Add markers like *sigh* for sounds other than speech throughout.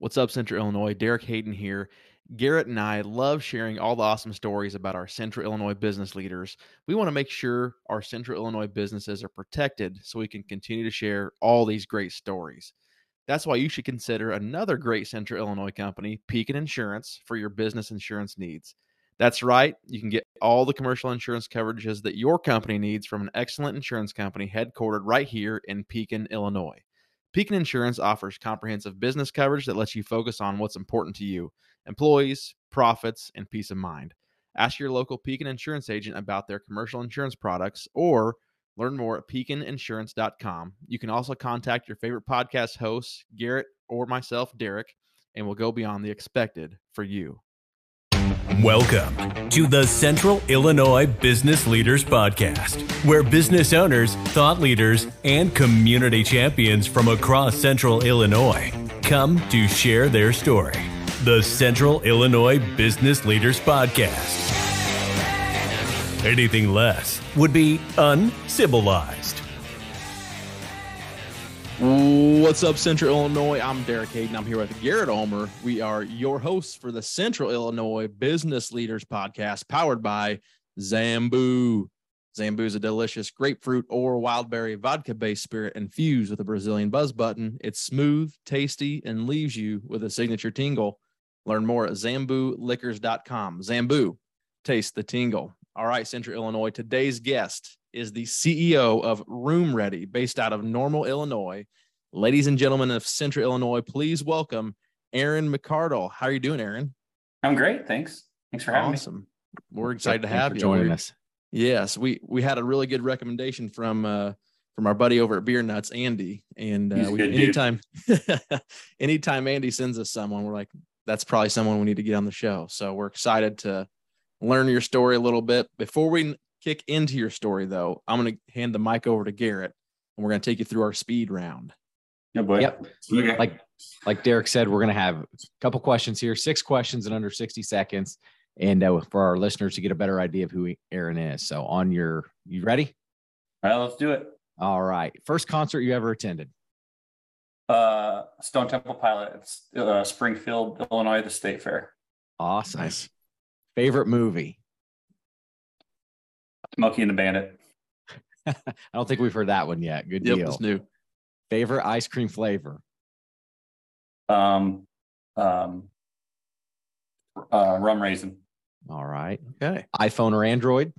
What's up, Central Illinois? Derek Hayden here. Garrett and I love sharing all the awesome stories about our Central Illinois business leaders. We want to make sure our Central Illinois businesses are protected so we can continue to share all these great stories. That's why you should consider another great Central Illinois company, Pekin Insurance, for your business insurance needs. That's right, you can get all the commercial insurance coverages that your company needs from an excellent insurance company headquartered right here in Pekin, Illinois. Pekin Insurance offers comprehensive business coverage that lets you focus on what's important to you employees, profits, and peace of mind. Ask your local Pekin Insurance agent about their commercial insurance products or learn more at pekininsurance.com. You can also contact your favorite podcast hosts, Garrett or myself, Derek, and we'll go beyond the expected for you. Welcome to the Central Illinois Business Leaders Podcast, where business owners, thought leaders, and community champions from across Central Illinois come to share their story. The Central Illinois Business Leaders Podcast. Anything less would be uncivilized. What's up, Central Illinois? I'm Derek Hayden. I'm here with Garrett Ulmer. We are your hosts for the Central Illinois Business Leaders Podcast, powered by Zambu. Zambu is a delicious grapefruit or wildberry vodka based spirit infused with a Brazilian buzz button. It's smooth, tasty, and leaves you with a signature tingle. Learn more at zambuliquors.com. Zambu, taste the tingle. All right, Central Illinois. Today's guest is the CEO of Room Ready, based out of Normal, Illinois. Ladies and gentlemen of Central Illinois, please welcome Aaron McCardle. How are you doing, Aaron? I'm great. Thanks. Thanks for having awesome. me. Awesome. We're excited to have you joining us. Yes, we we had a really good recommendation from uh, from our buddy over at Beer Nuts, Andy. And uh, we, anytime *laughs* anytime Andy sends us someone, we're like, that's probably someone we need to get on the show. So we're excited to learn your story a little bit. Before we kick into your story, though, I'm going to hand the mic over to Garrett, and we're going to take you through our speed round. Yeah, boy. Yep. Okay. Like like Derek said, we're going to have a couple questions here, six questions in under 60 seconds, and uh, for our listeners to get a better idea of who Aaron is. So, on your, you ready? All right, let's do it. All right. First concert you ever attended? Uh, Stone Temple Pilots, uh, Springfield, Illinois, the State Fair. Awesome. Nice. Favorite movie? Smokey and the Bandit. *laughs* I don't think we've heard that one yet. Good yep, deal. It's new. Favorite ice cream flavor? Um, um, uh, rum raisin. All right. Okay. iPhone or Android?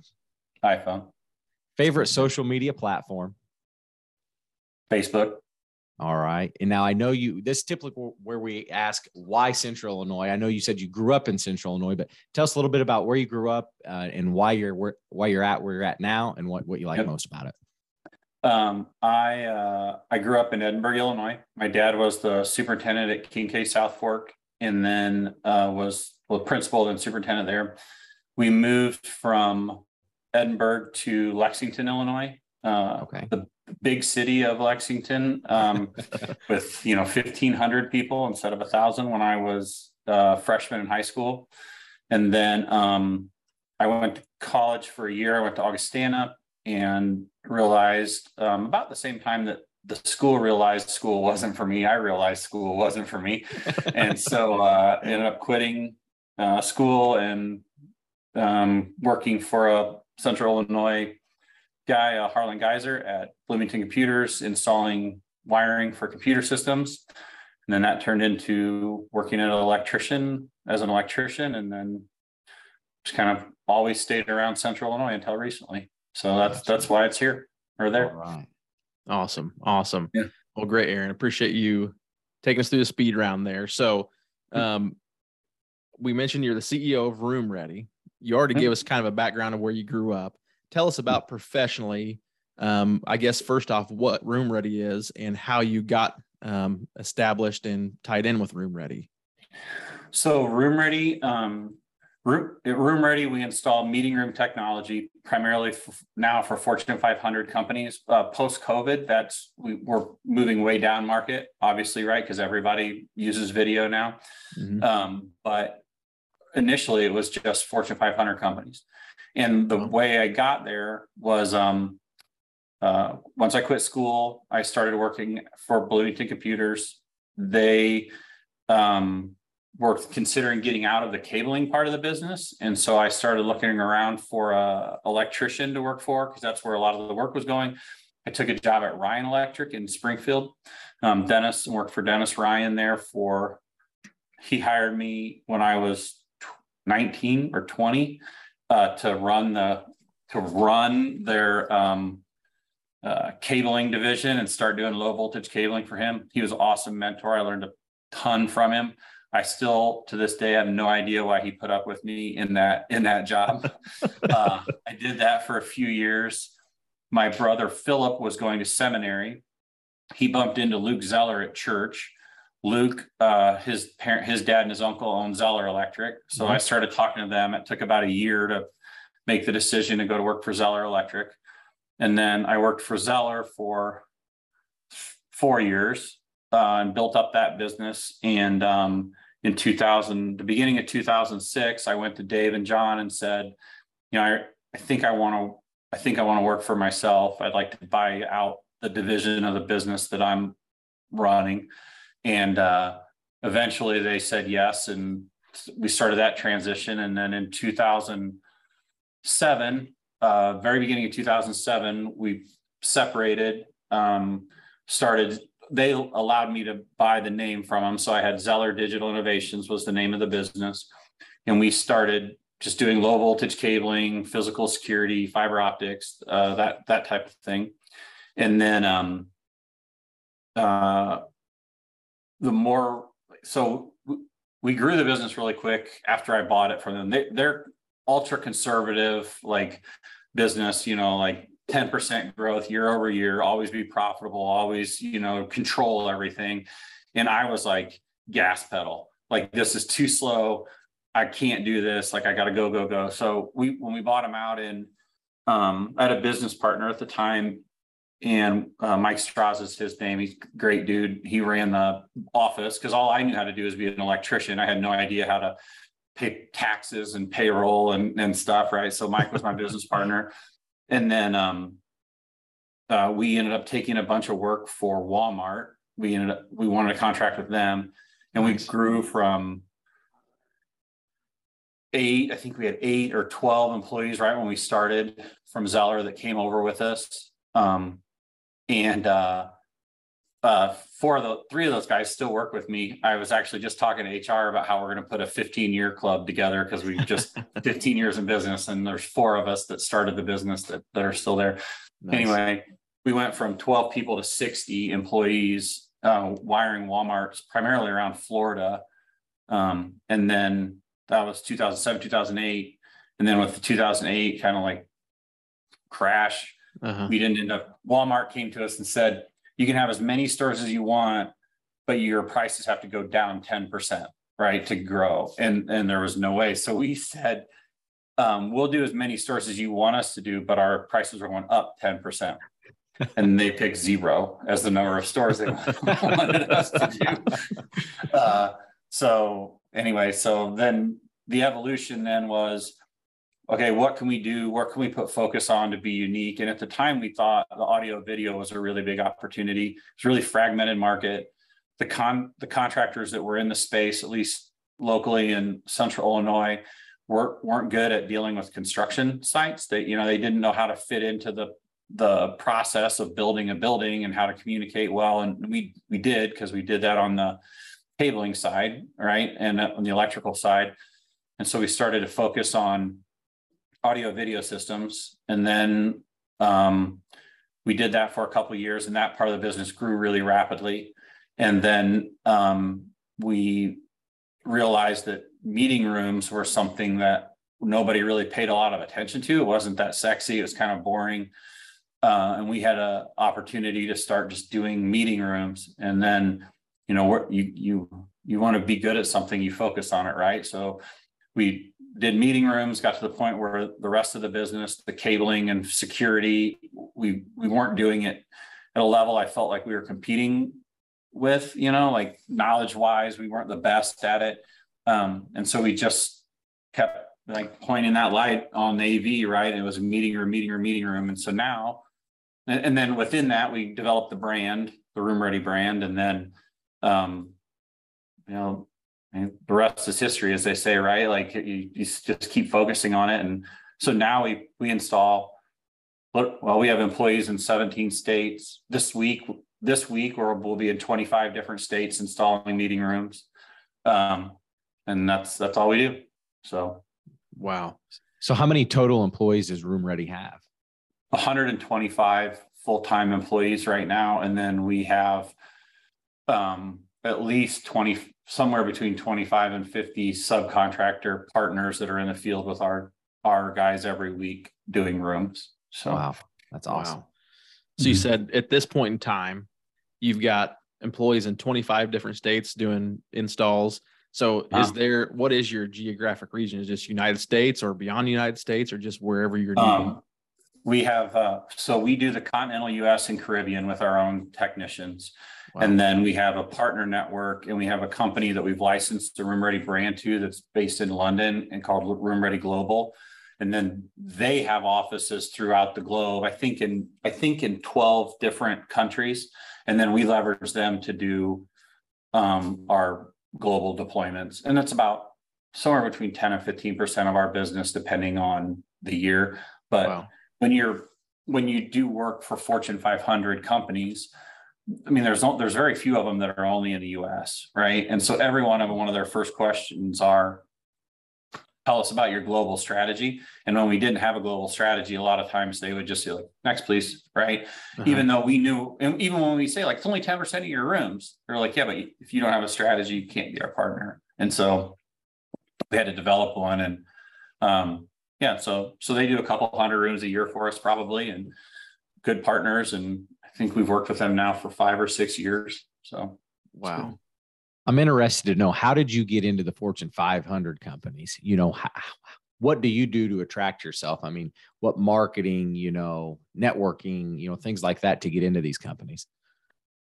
iPhone. Favorite social media platform? Facebook. All right. And now I know you, this is typically where we ask why Central Illinois. I know you said you grew up in Central Illinois, but tell us a little bit about where you grew up uh, and why you're where, why you're at where you're at now and what, what you like yep. most about it. Um, I, uh, I grew up in Edinburg, Illinois. My dad was the superintendent at Kincaid South Fork and then uh, was well, principal and superintendent there. We moved from Edinburg to Lexington, Illinois. Uh, okay. The big city of Lexington um, *laughs* with you know 1,500 people instead of a thousand when I was a freshman in high school, and then um, I went to college for a year. I went to Augustana and realized um, about the same time that the school realized school wasn't for me. I realized school wasn't for me, and so uh, ended up quitting uh, school and um, working for a Central Illinois guy, uh, Harlan Geyser at Bloomington Computers, installing wiring for computer systems. And then that turned into working as an electrician as an electrician, and then just kind of always stayed around Central Illinois until recently. So that's that's why it's here or there. All right. Awesome. Awesome. Yeah. Well, great, Aaron. Appreciate you taking us through the speed round there. So um, we mentioned you're the CEO of Room Ready. You already mm-hmm. gave us kind of a background of where you grew up tell us about professionally um, i guess first off what room ready is and how you got um, established and tied in with room ready so room ready um, room, room ready we install meeting room technology primarily now for fortune 500 companies uh, post covid that's we, are moving way down market obviously right because everybody uses video now mm-hmm. Um, but initially it was just fortune 500 companies and the way I got there was um, uh, once I quit school, I started working for Bloomington Computers. They um, were considering getting out of the cabling part of the business. And so I started looking around for a electrician to work for because that's where a lot of the work was going. I took a job at Ryan Electric in Springfield. Um, Dennis worked for Dennis Ryan there for, he hired me when I was 19 or 20 uh, to run the, to run their um, uh, cabling division and start doing low voltage cabling for him. He was an awesome mentor. I learned a ton from him. I still to this day have no idea why he put up with me in that in that job. *laughs* uh, I did that for a few years. My brother Philip was going to seminary. He bumped into Luke Zeller at church. Luke, uh, his parent, his dad and his uncle owned Zeller Electric. So mm-hmm. I started talking to them. It took about a year to make the decision to go to work for Zeller Electric. And then I worked for Zeller for four years uh, and built up that business. And um, in 2000, the beginning of 2006, I went to Dave and John and said, you know, I, I think I want to, I think I want to work for myself. I'd like to buy out the division of the business that I'm running. And uh, eventually they said yes. And we started that transition. And then in 2007, uh, very beginning of 2007, we separated, um, started they allowed me to buy the name from them. So I had Zeller Digital Innovations was the name of the business. And we started just doing low voltage cabling, physical security, fiber optics, uh, that that type of thing. And then um, uh, the more so we grew the business really quick after I bought it from them. They, they're ultra conservative, like business, you know, like 10% growth year over year, always be profitable, always, you know, control everything. And I was like, gas pedal, like this is too slow. I can't do this. Like I got to go, go, go. So we, when we bought him out in, um, I had a business partner at the time and uh, Mike Strauss is his name. He's great dude. He ran the office because all I knew how to do is be an electrician. I had no idea how to pay taxes and payroll and, and stuff. Right. So Mike was my business partner. And then um, uh, we ended up taking a bunch of work for Walmart. We ended up we wanted a contract with them, and we grew from eight. I think we had eight or twelve employees right when we started from Zeller that came over with us. Um, and uh, uh, four of the three of those guys still work with me. I was actually just talking to HR about how we're going to put a 15 year club together because we've just *laughs* 15 years in business and there's four of us that started the business that, that are still there. Nice. Anyway, we went from 12 people to 60 employees uh, wiring Walmarts primarily around Florida. Um, and then that was 2007, 2008. And then with the 2008 kind of like crash, uh-huh. we didn't end up, Walmart came to us and said, you can have as many stores as you want, but your prices have to go down 10%, right? To grow. And, and there was no way. So we said, um, we'll do as many stores as you want us to do, but our prices are going up 10%. and they picked zero as the number of stores they *laughs* wanted us to do. Uh, so anyway, so then the evolution then was okay, what can we do? What can we put focus on to be unique? And at the time, we thought the audio video was a really big opportunity. It's really fragmented market. The con the contractors that were in the space, at least locally in Central Illinois, weren't weren't good at dealing with construction sites. They you know they didn't know how to fit into the the process of building a building and how to communicate well. And we we did because we did that on the cabling side, right, and uh, on the electrical side. And so we started to focus on audio video systems. And then um, we did that for a couple years and that part of the business grew really rapidly. And then um, we realized that meeting rooms were something that nobody really paid a lot of attention to. It wasn't that sexy. It was kind of boring. Uh, and we had an opportunity to start just doing meeting rooms. And then, you know, you you you want to be good at something, you focus on it, right? So we did meeting rooms, got to the point where the rest of the business, the cabling and security, we we weren't doing it at a level I felt like we were competing with, you know, like knowledge wise, we weren't the best at it. Um, and so we just kept like pointing that light on AV, right? It was a meeting room, meeting room, meeting room. And so now, and, and then within that, we developed the brand, the Room Ready brand, and then um, you know, and the rest is history, as they say, right? Like you, you just keep focusing on it. And so now we we install. Well, we have employees in 17 states. This week, this week, we'll, we'll be in 25 different states installing meeting rooms, um, and that's that's all we do. So, wow. So, how many total employees does Room Ready have? 125 full time employees right now, and then we have um, at least 20 somewhere between 25 and 50 subcontractor partners that are in the field with our our guys every week doing rooms so. Wow that's awesome. Wow. so you mm-hmm. said at this point in time you've got employees in 25 different states doing installs. So is um, there what is your geographic region? Is this united states or beyond the united states or just wherever you're doing um, we have uh, so we do the continental us and caribbean with our own technicians Wow. And then we have a partner network and we have a company that we've licensed the Room Ready brand to that's based in London and called Room Ready Global. And then they have offices throughout the globe. I think in I think in 12 different countries. And then we leverage them to do um, our global deployments. And that's about somewhere between 10 and 15% of our business, depending on the year. But wow. when you're when you do work for Fortune 500 companies, I mean, there's there's very few of them that are only in the U.S. right, and so every one of them, one of their first questions are, "Tell us about your global strategy." And when we didn't have a global strategy, a lot of times they would just say, "Like, next, please," right? Uh-huh. Even though we knew, and even when we say like it's only ten percent of your rooms, they're like, "Yeah, but if you don't have a strategy, you can't be our partner." And so we had to develop one, and um, yeah, so so they do a couple hundred rooms a year for us probably, and good partners and I think we've worked with them now for five or six years. So wow. I'm interested to know how did you get into the Fortune 500 companies? You know, how, what do you do to attract yourself? I mean, what marketing, you know, networking, you know, things like that to get into these companies?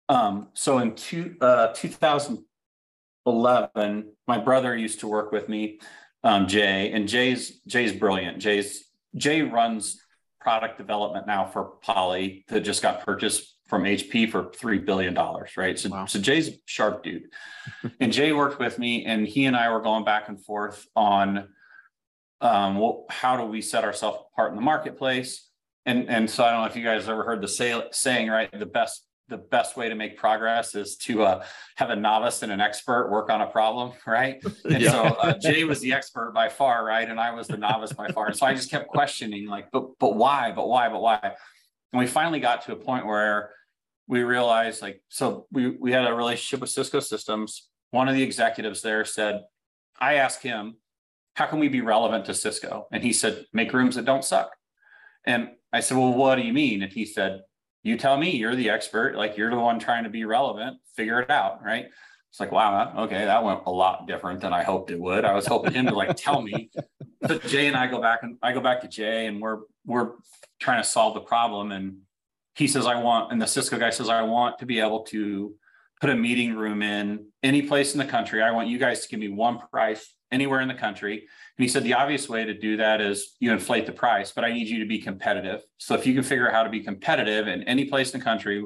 Um, so in two, uh, 2011, my brother used to work with me, um, Jay, and Jay's Jay's brilliant. Jay's Jay runs product development now for Poly that just got purchased from HP for three billion dollars, right? So, wow. so Jay's a sharp dude, and Jay worked with me, and he and I were going back and forth on um, well, how do we set ourselves apart in the marketplace? And and so I don't know if you guys ever heard the say, saying, right? The best the best way to make progress is to uh, have a novice and an expert work on a problem, right? *laughs* And yeah. so uh, Jay was the expert by far, right? And I was the novice by far. And so I just kept questioning, like, but but why? But why? But why? And we finally got to a point where we realized, like, so we we had a relationship with Cisco Systems. One of the executives there said, I asked him, how can we be relevant to Cisco? And he said, make rooms that don't suck. And I said, well, what do you mean? And he said, you tell me you're the expert like you're the one trying to be relevant figure it out right? It's like wow okay that went a lot different than i hoped it would. I was hoping him to like tell me. But jay and i go back and i go back to jay and we're we're trying to solve the problem and he says i want and the cisco guy says i want to be able to put a meeting room in any place in the country. I want you guys to give me one price anywhere in the country. And he said the obvious way to do that is you inflate the price, but I need you to be competitive. So if you can figure out how to be competitive in any place in the country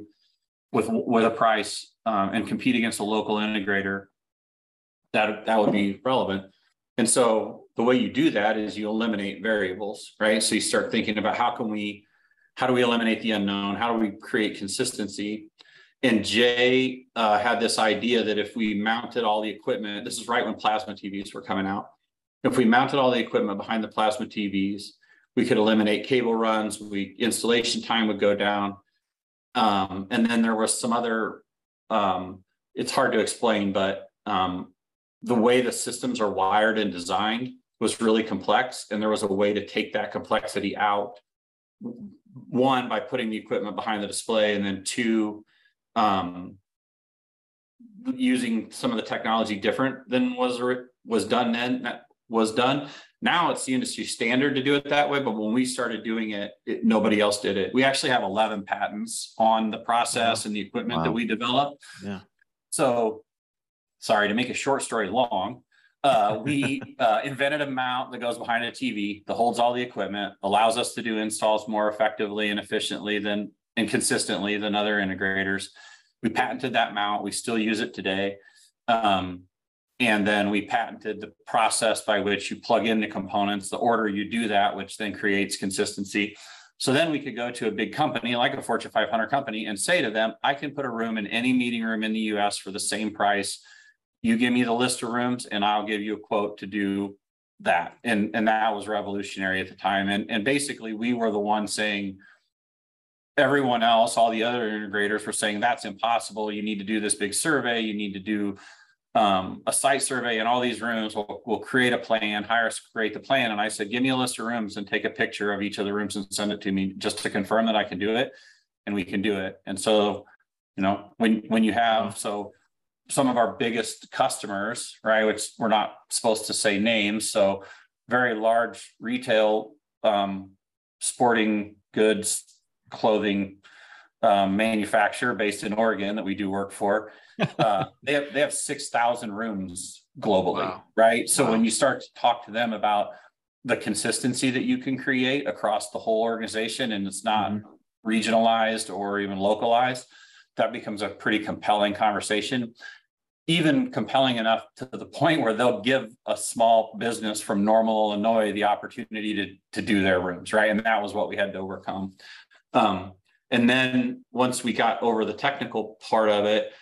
with with a price um, and compete against a local integrator, that that would be relevant. And so the way you do that is you eliminate variables, right? So you start thinking about how can we how do we eliminate the unknown? How do we create consistency? and Jay uh, had this idea that if we mounted all the equipment, this is right when plasma TVs were coming out. If we mounted all the equipment behind the plasma TVs, we could eliminate cable runs. We installation time would go down, um, and then there was some other. Um, it's hard to explain, but um, the way the systems are wired and designed was really complex, and there was a way to take that complexity out. One by putting the equipment behind the display, and then two um, using some of the technology different than was was done then that was done now it's the industry standard to do it that way but when we started doing it, it nobody else did it we actually have 11 patents on the process wow. and the equipment wow. that we developed yeah so sorry to make a short story long uh, we *laughs* uh, invented a mount that goes behind a tv that holds all the equipment allows us to do installs more effectively and efficiently than and consistently than other integrators. We patented that mount. We still use it today. Um, And then we patented the process by which you plug in the components, the order you do that, which then creates consistency. So then we could go to a big company like a Fortune 500 company and say to them, I can put a room in any meeting room in the US for the same price. You give me the list of rooms and I'll give you a quote to do that. And, and that was revolutionary at the time. And, and basically, we were the one saying, everyone else, all the other integrators were saying that's impossible. You need to do this big survey. You need to do um, a site survey in all these rooms. We'll, we'll create a plan, hire us create the plan. And I said, give me a list of rooms and take a picture of each of the rooms and send it to me just to confirm that I can do it. And we can do it. And so, you know, when when you have so some of our biggest customers, right, which we're not supposed to say names, so very large retail um, sporting goods clothing um, manufacturer based in Oregon that we do work for. *laughs* Uh, they have they have six thousand rooms globally, wow. right? So wow. when you start to talk to them about the consistency that you can create across the whole organization, and it's not mm-hmm. regionalized or even localized, that becomes a pretty compelling conversation. Even compelling enough to the *laughs* point where they'll give a small business from Normal, Illinois, the opportunity to to do their rooms, right? And that was what we had to overcome. Um, and then once we got over the technical part of it,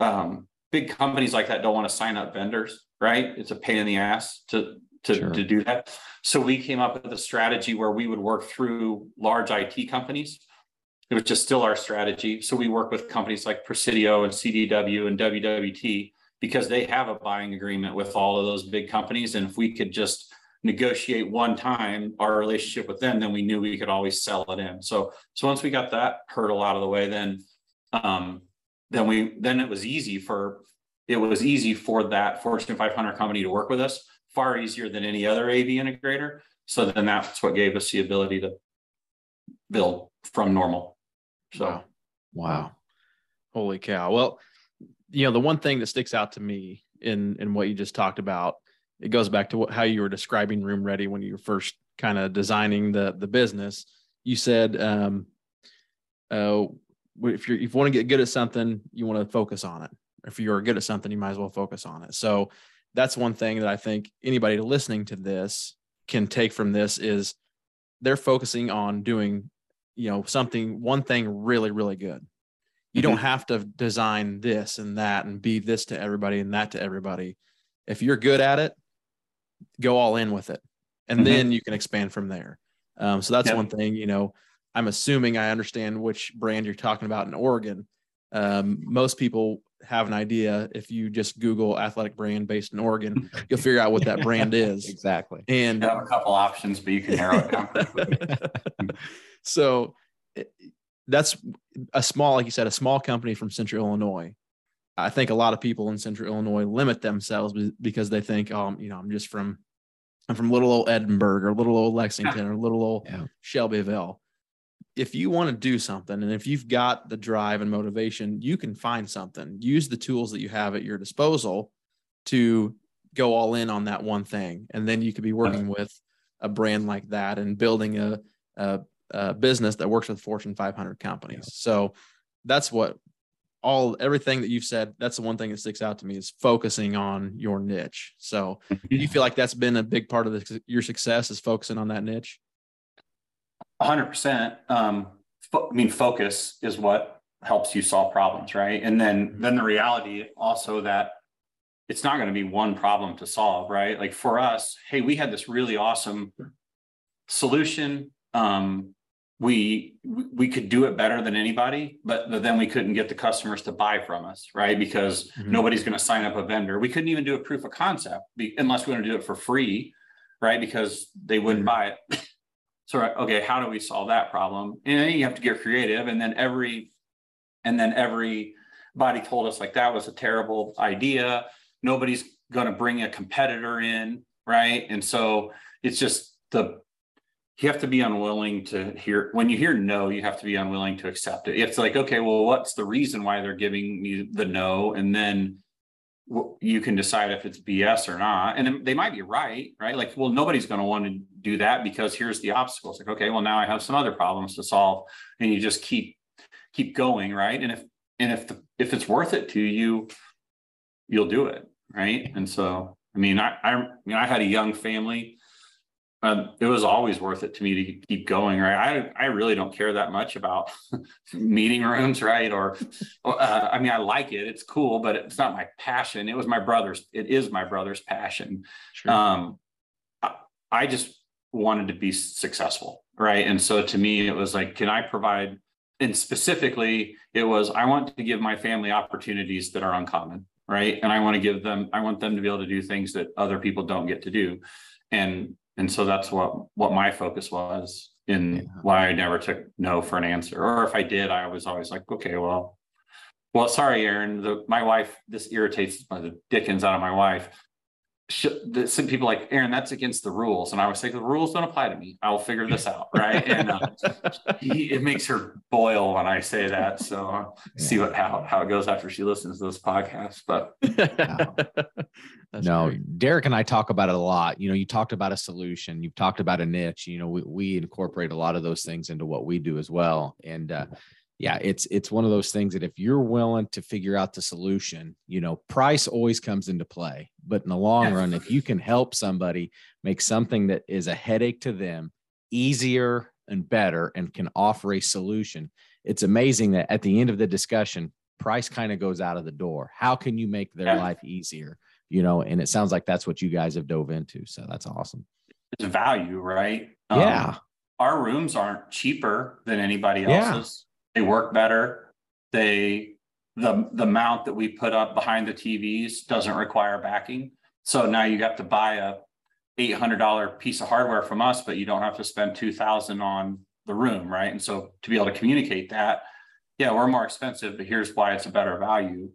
um, big companies like that don't want to sign up vendors, right? It's a pain in the ass to to, sure. to do that. So we came up with a strategy where we would work through large IT companies, which is still our strategy. So we work with companies like Presidio and CDW and WWT because they have a buying agreement with all of those big companies. And if we could just negotiate one time our relationship with them, then we knew we could always sell it in. So so once we got that hurdle out of the way, then um, then we then it was easy for it was easy for that Fortune 500 company to work with us, far easier than any other AV integrator. So then that's what gave us the ability to build from normal. So wow. wow. Holy cow. Well, you know, the one thing that sticks out to me in in what you just talked about it goes back to what, how you were describing room ready when you were first kind of designing the the business you said um, uh, if you if you want to get good at something you want to focus on it if you're good at something you might as well focus on it so that's one thing that i think anybody listening to this can take from this is they're focusing on doing you know something one thing really really good you mm-hmm. don't have to design this and that and be this to everybody and that to everybody if you're good at it go all in with it and mm-hmm. then you can expand from there um, so that's yep. one thing you know i'm assuming i understand which brand you're talking about in oregon. Um, most people have an idea. If you just google athletic brand based in oregon you'll figure out what that brand *laughs* is. Exactly. And you have a couple options but you can narrow it down *laughs* so eh, that's a small like you said a small company from central illinois. I think a lot of people in Central Illinois limit themselves because they think, um, you know, I'm just from, I'm from little old Edinburg or little old Lexington or little old yeah. Shelbyville. If you want to do something and if you've got the drive and motivation, you can find something. Use the tools that you have at your disposal to go all in on that one thing, and then you could be working with a brand like that and building a, a, a business that works with Fortune 500 companies. Yeah. So that's what all everything that you've said that's the one thing that sticks out to me is focusing on your niche so do you feel like that's been a big part of the, your success is focusing on that niche 100% um, fo- i mean focus is what helps you solve problems right? And then mm-hmm. then the reality also that it's not going to be one problem to solve right? Like for us hey we had this really awesome solution. Um, we we could do it better than anybody but, but then we couldn't get the customers to buy from us right? Because mm-hmm. nobody's going to sign up a vendor. We couldn't even do a proof of concept be, unless we want to do it for free right? Because they wouldn't mm-hmm. buy it *laughs* so okay how do we solve that problem? And you have to get creative and then every and then everybody told us like that was a terrible idea. Nobody's going to bring a competitor in right? And so it's just the you have to be unwilling to hear when you hear no you have to be unwilling to accept it. It's like okay well what's the reason why they're giving me the no? And then you can decide if it's bs or not and they might be right right like well nobody's going to want to do that because here's the obstacles like okay well now i have some other problems to solve and you just keep keep going right and if and if the, if it's worth it to you you'll do it right? And so, I mean, I, I, know, I had a young family. Um, it was always worth it to me to keep going, right? I, I really don't care that much about *laughs* meeting rooms, right? Or, uh, I mean, I like it; it's cool, but it's not my passion. It was my brother's. It is my brother's passion. Sure. Um, I, I just wanted to be successful, right? And so, to me, it was like, can I provide? And specifically, it was I want to give my family opportunities that are uncommon, right? And I want to give them, I want them to be able to do things that other people don't get to do. And and so that's what what my focus was in yeah. why I never took no for an answer. Or if I did, I was always like, okay, well, well, sorry, Aaron. The, my wife, this irritates the dickens out of my wife some people like Aaron, that's against the rules, and I would say the rules don't apply to me. I'll figure this out, right? And uh, *laughs* he, it makes her boil when I say that. So I'll yeah. see what how how it goes after she listens to this podcast. But *laughs* no, great. Derek and I talk about it a lot. You know, you talked about a solution, you've talked about a niche. You know, we we incorporate a lot of those things into what we do as well, and. uh yeah, it's it's one of those things that if you're willing to figure out the solution, you know, price always comes into play. But in the long run, if you can help somebody make something that is a headache to them easier and better and can offer a solution, it's amazing that at the end of the discussion, price kind of goes out of the door. How can you make their life easier? You know, and it sounds like that's what you guys have dove into. So that's awesome. It's value, right? Yeah. Um, our rooms aren't cheaper than anybody else's they work better. They the the mount that we put up behind the TVs doesn't require backing. So now you have to buy a eight hundred dollar piece of hardware from us, but you don't have to spend two thousand on the room, right? And so to be able to communicate that, yeah, we're more expensive, but here's why it's a better value.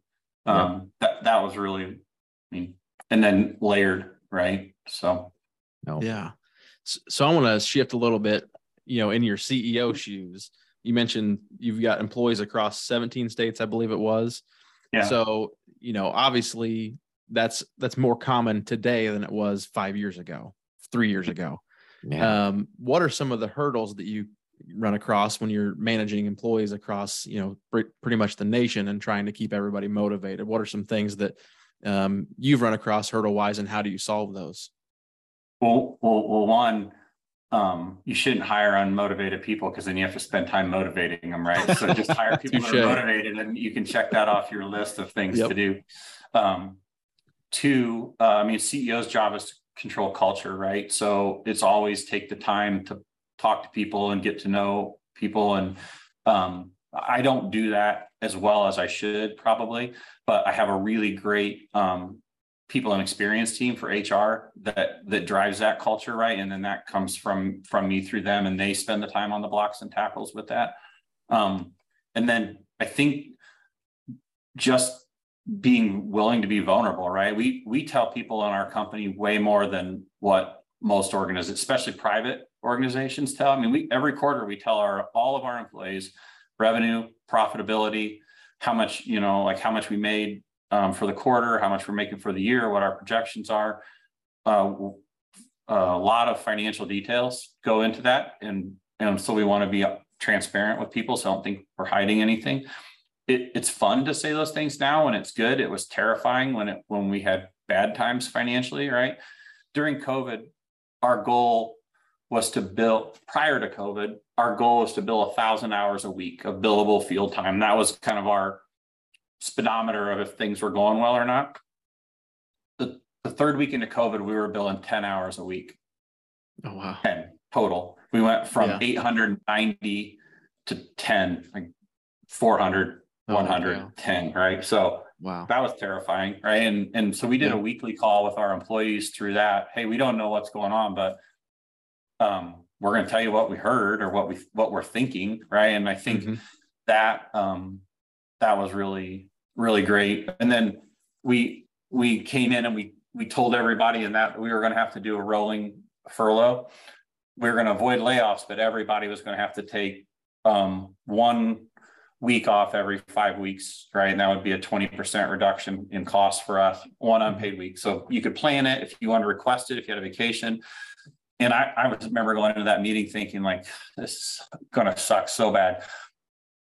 Um, yeah. that that was really, I mean, and then layered, right? So, no, yeah. So, so I want to shift a little bit, you know, in your CEO shoes you mentioned you've got employees across 17 states, I believe it was. Yeah. So, you know, obviously that's that's more common today than it was five years ago, three years ago. Yeah. Um, what are some of the hurdles that you run across when you're managing employees across, you know, pr- pretty much the nation and trying to keep everybody motivated? What are some things that um, you've run across hurdle wise, and how do you solve those? Well, well, well, one, um, you shouldn't hire unmotivated people because then you have to spend time motivating them, right? So just *laughs* hire people that are motivated, and you can check that off your list of things yep. to do. Um, two, uh, I mean, CEO's job is to control culture, right? So it's always take the time to talk to people and get to know people, and um, I don't do that as well as I should probably, but I have a really great um, people and experience team for HR that that drives that culture right, and then that comes from from me through them, and they spend the time on the blocks and tackles with that. Um, and then I think just being willing to be vulnerable, right? We we tell people in our company way more than what most organizations, especially private organizations, tell. I mean, we every quarter we tell our all of our employees revenue, profitability, how much you know, like how much we made um, for the quarter, how much we're making for the year, what our projections are. Uh, a lot of financial details go into that. And, and so we want to be transparent with people. So I don't think we're hiding anything. It, it's fun to say those things now and it's good. It was terrifying when it when we had bad times financially, right? During COVID, our goal was to build prior to COVID, our goal was to build a thousand hours a week of billable field time. That was kind of our speedometer of if things were going well or not. The, the third week into COVID, we were billing 10 hours a week. Oh, wow. 10 total. We went from yeah. 890 to 10, like 400, oh, 110, yeah. right? So wow. that was terrifying, right? And, and so we did yeah. a weekly call with our employees through that. Hey, we don't know what's going on, but um, we're going to tell you what we heard or what we what we're thinking, right? And I think mm-hmm. that um, that was really really great. And then we we came in and we we told everybody and that we were going to have to do a rolling furlough. We were going to avoid layoffs, but everybody was going to have to take um, one week off every five weeks, right? And that would be a 20% reduction in cost for us, one unpaid week. So you could plan it if you want to request it, if you had a vacation. And I, I remember going into that meeting thinking like, this is going to suck so bad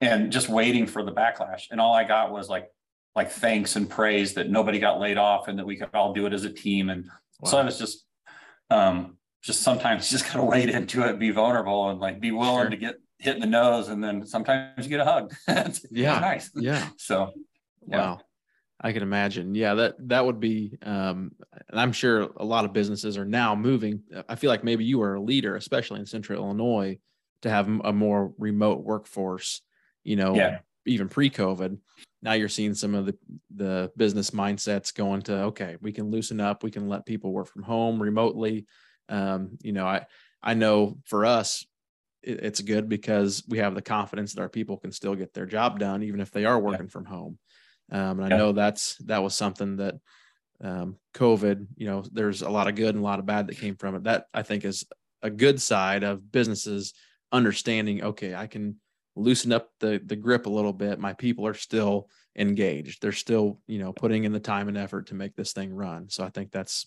and just waiting for the backlash. And all I got was like like thanks and praise that nobody got laid off and that we could all do it as a team. And wow. so I was just, um, just sometimes you *laughs* just gotta wade into it, be vulnerable and like be willing sure. to get hit in the nose. And then sometimes you get a hug. *laughs* yeah. nice. Yeah. So, yeah. wow. I can imagine. Yeah, that that would be um and I'm sure a lot of businesses are now moving. I feel like maybe you are a leader, especially in central Illinois, to have a more remote workforce, you know, yeah. even pre-COVID. Now you're seeing some of the the business mindsets going to okay, we can loosen up, we can let people work from home remotely. Um, you know, I I know for us it, it's good because we have the confidence that our people can still get their job done even if they are working yeah. from home. Um, and I know that's that was something that um, COVID, you know, there's a lot of good and a lot of bad that came from it. That I think is a good side of businesses understanding. Okay, I can loosen up the the grip a little bit. My people are still engaged. They're still, you know, putting in the time and effort to make this thing run. So I think that's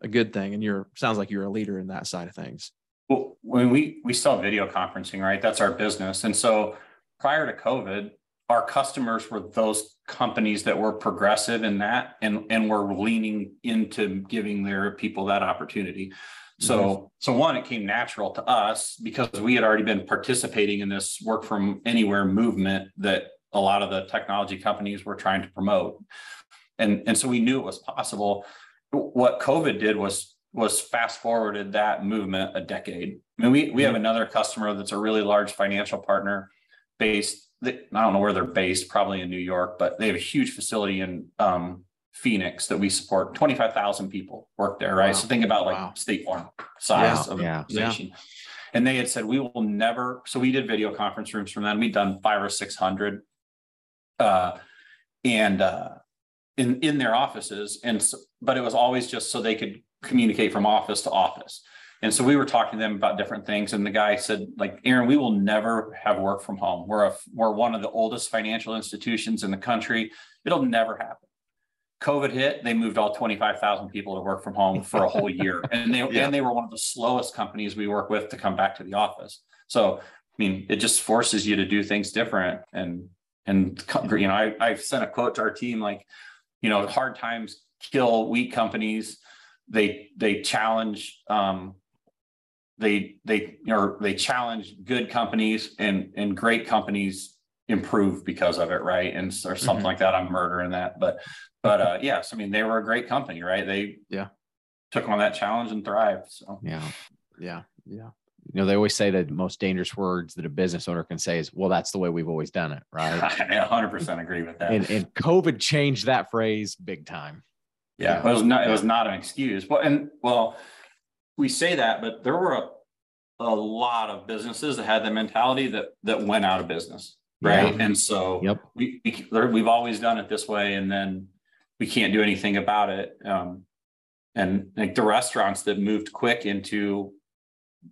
a good thing. And you're sounds like you're a leader in that side of things. Well, when we we sell video conferencing, right? That's our business. And so prior to COVID, our customers were those companies that were progressive in that and and were leaning into giving their people that opportunity so so one it came natural to us because we had already been participating in this work from anywhere movement that a lot of the technology companies were trying to promote. And and so we knew it was possible. What covid did was was fast forwarded that movement a decade. I mean we we have mm-hmm. another customer that's a really large financial partner based I don't know where they're based, probably in New York, but they have a huge facility in um, Phoenix that we support. 25,000 people work there, right? Wow. So think about like wow. State Farm size yeah. of yeah. station. Yeah. And they had said, we will never, so we did video conference rooms from them. We'd done five or 600 uh, and uh, in, in their offices. And, so, but it was always just so they could communicate from office to office. And so we were talking to them about different things. And the guy said, like, Aaron, we will never have work from home. We're a, we're one of the oldest financial institutions in the country. It'll never happen. COVID hit, they moved all 25,000 people to work from home for a whole year. *laughs* And they, yeah. and they were one of the slowest companies we work with to come back to the office. So, I mean, it just forces you to do things different. And, and, you know, I, I sent a quote to our team, like, you know, hard times kill weak companies. They, they challenge, um, they they or they challenge good companies and and great companies improve because of it right and or something mm-hmm. like that i'm murdering that but but uh yes i mean they were a great company right? They yeah. took on that challenge and thrived so. Yeah. Yeah. Yeah. You know they always say that the most dangerous words that a business owner can say is well that's the way we've always done it *laughs* right? I 100% agree with that. And, and covid changed that phrase big time. Yeah, yeah. it was not it was not an excuse. Well and well we say that, but there were a, a lot of businesses that had the mentality that that went out of business, right? Yeah. And so yep. we, we we've always done it this way, and then we can't do anything about it. Um, and like the restaurants that moved quick into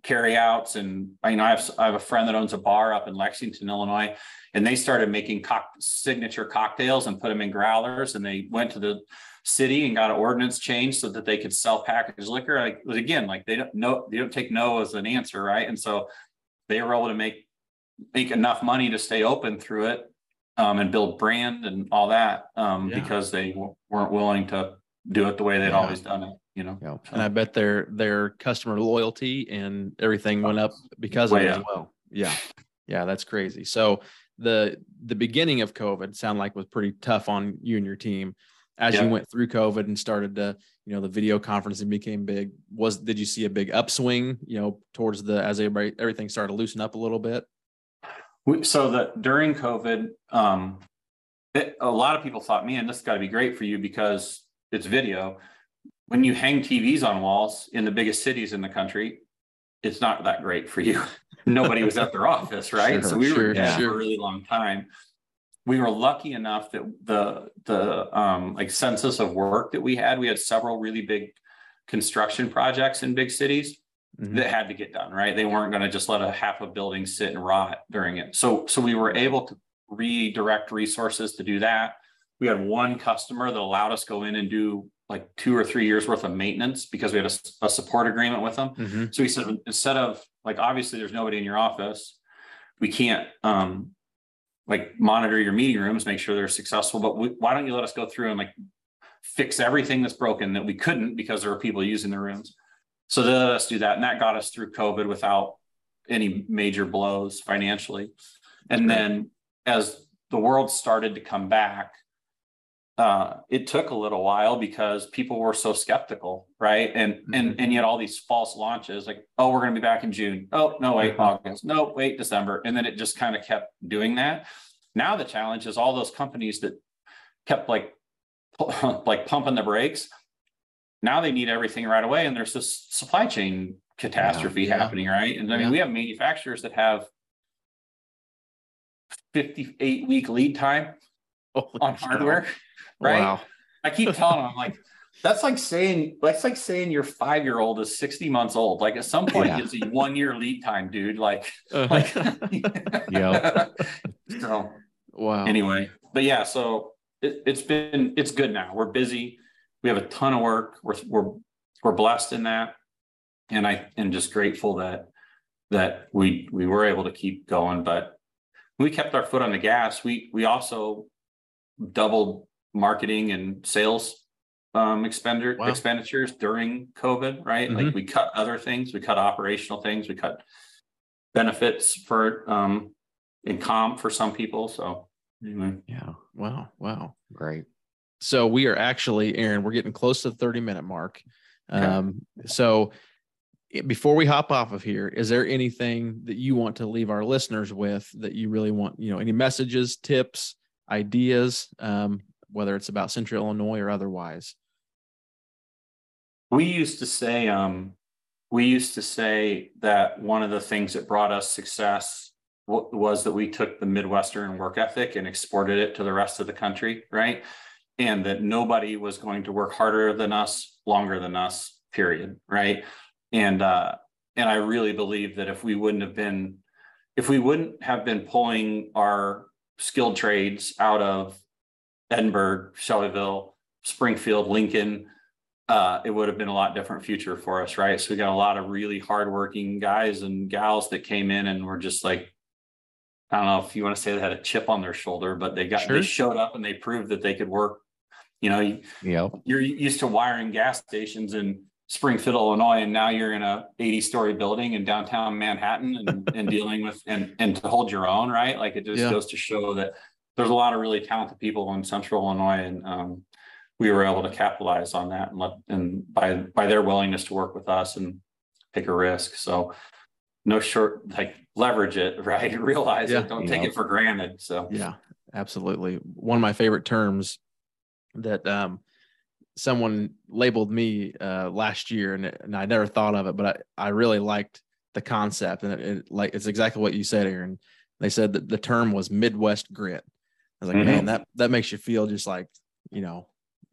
carryouts and you know I have I have a friend that owns a bar up in Lexington, Illinois, and they started making co- signature cocktails and put them in growlers, and they went to the city and got an ordinance changed so that they could sell packaged liquor. Like again, like they don't know they don't take no as an answer, right? And so they were able to make make enough money to stay open through it um, and build brand and all that um, yeah. because they w- weren't willing to do it the way they'd yeah. always done it. You know, yeah. so. and I bet their their customer loyalty and everything went up because Way of it as well. Yeah, yeah, that's crazy. So the the beginning of COVID sound like was pretty tough on you and your team as yeah. you went through COVID and started to, you know, the video conferencing became big. Was did you see a big upswing, you know, towards the as everybody everything started to loosen up a little bit? We, so that during COVID, um, it, a lot of people thought, man, this got to be great for you because it's video. When you hang TVs on walls in the biggest cities in the country, it's not that great for you. *laughs* Nobody was at their office, *laughs* right? Sure, so we sure, were yeah. for a really long time we were lucky enough that the the um, like census of work that we had, we had several really big construction projects in big cities. That had to get done. Right, they weren't going to just let a half a building sit and rot during it. So so we were able to redirect resources to do that. We had one customer that allowed us go in and do like two or three years worth of maintenance because we had a, a support agreement with them. Mm-hmm. So he said instead of like obviously there's nobody in your office, we can't um, like monitor your meeting rooms, make sure they're successful. But we, why don't you let us go through and like fix everything that's broken that we couldn't because there were people using the rooms. So they let us do that. And that got us through COVID without any major blows financially. And then as the world started to come back, uh, it took a little while because people were so skeptical, right? And mm-hmm. and and yet all these false launches, like, oh, we're going to be back in June. Oh, no, wait, mm-hmm. August. No, wait, December. And then it just kind of kept doing that. Now the challenge is all those companies that kept like *laughs* like pumping the brakes. Now they need everything right away, and there's this supply chain catastrophe yeah, yeah. happening, right? And I mean, yeah. we have manufacturers that have 58 week lead time Holy on hardware, right? Wow. I keep *laughs* telling them, I'm like, that's like saying that's like saying your five year old is 60 months old. Like at some point, yeah. it's a one year lead time, dude. Like, *laughs* uh, like *laughs* yeah. so wow. Anyway, but yeah, so it, it's been it's good now. We're busy. We have a ton of work. We're we're we're blessed in that, and I am just grateful that that we we were able to keep going. But we kept our foot on the gas. We we also doubled marketing and sales um expenditure wow. expenditures during COVID, right? Mm-hmm. Like we cut other things, we cut operational things, we cut benefits for um in comp for some people. So anyway. Yeah. Wow. Wow. Great. So we are actually, Aaron, we're getting close to the 30 minute mark. Okay. Um, so before we hop off of here, is there anything that you want to leave our listeners with that you really want, you know, any messages, tips, ideas, um, whether it's about Central Illinois or otherwise? We used to say, um, we used to say that one of the things that brought us success w- was that we took the Midwestern work ethic and exported it to the rest of the country, right? And that nobody was going to work harder than us, longer than us, period, right? And uh, and I really believe that if we wouldn't have been, if we wouldn't have been pulling our skilled trades out of Edinburg, Shelbyville, Springfield, Lincoln, uh, it would have been a lot different future for us, right? So we got a lot of really hardworking guys and gals that came in and were just like, I don't know if you want to say they had a chip on their shoulder, but they got sure. they showed up and they proved that they could work. You know, yeah, you're used to wiring gas stations in Springfield, Illinois, and now you're in a 80 story building in downtown Manhattan and, *laughs* and dealing with and and to hold your own, right? Like it just yeah. goes to show that there's a lot of really talented people in Central Illinois, and um, we were able to capitalize on that and let and by by their willingness to work with us and take a risk. So no short like leverage it, *laughs* right? Realize yeah. it, don't take it for granted. So yeah, absolutely. One of my favorite terms that um someone labeled me uh last year and, and I never thought of it, but I, I really liked the concept and it, it, like it's exactly what you said, Aaron. They said that the term was Midwest grit. I was like, mm-hmm. man, that that makes you feel just like, you know,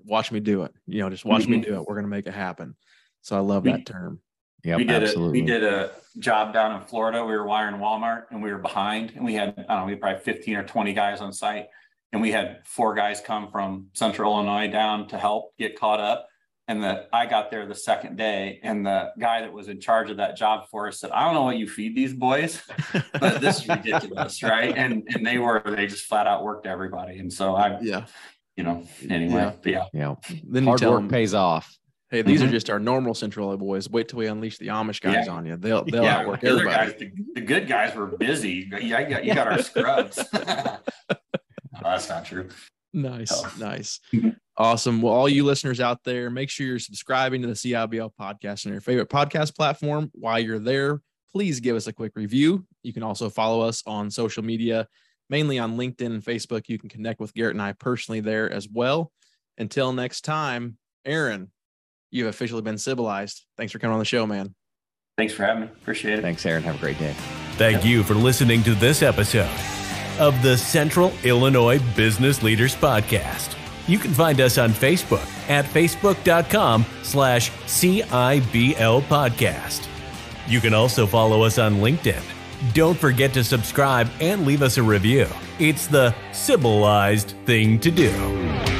watch me do it. You know, just watch mm-hmm. me do it. We're gonna make it happen. So I love that term. Yeah, we did absolutely. A, we did a job down in Florida. We were wiring Walmart and we were behind, and we had I don't know, we had probably fifteen or twenty guys on site, and we had four guys come from Central Illinois down to help get caught up. And that I got there the second day, and the guy that was in charge of that job for us said, "I don't know what you feed these boys, *laughs* but this is ridiculous, right?" And and they were they just flat out worked everybody, and so I yeah, you know, anyway, yeah, yeah. yeah. Then hard work them, pays off. Hey, these mm-hmm. are just our normal Central boys. Wait till we unleash the Amish guys yeah. on you. They'll they'll yeah, outwork the everybody. Guys, the, the, good guys were busy. Yeah, you got, you got our *laughs* scrubs. *laughs* no, that's not true. Nice, oh. nice, awesome. Well, all you listeners out there, make sure you're subscribing to the CIBL podcast on your favorite podcast platform. While you're there, please give us a quick review. You can also follow us on social media, mainly on LinkedIn and Facebook. You can connect with Garrett and I personally there as well. Until next time, Aaron you've officially been civilized. Thanks for coming on the show, man. Thanks for having me. Appreciate it. Thanks, Aaron. Have a great day. Thank you for listening to this episode of the Central Illinois Business Leaders Podcast. You can find us on Facebook at facebook.com slash CIBL podcast. You can also follow us on LinkedIn. Don't forget to subscribe and leave us a review. It's the civilized thing to do.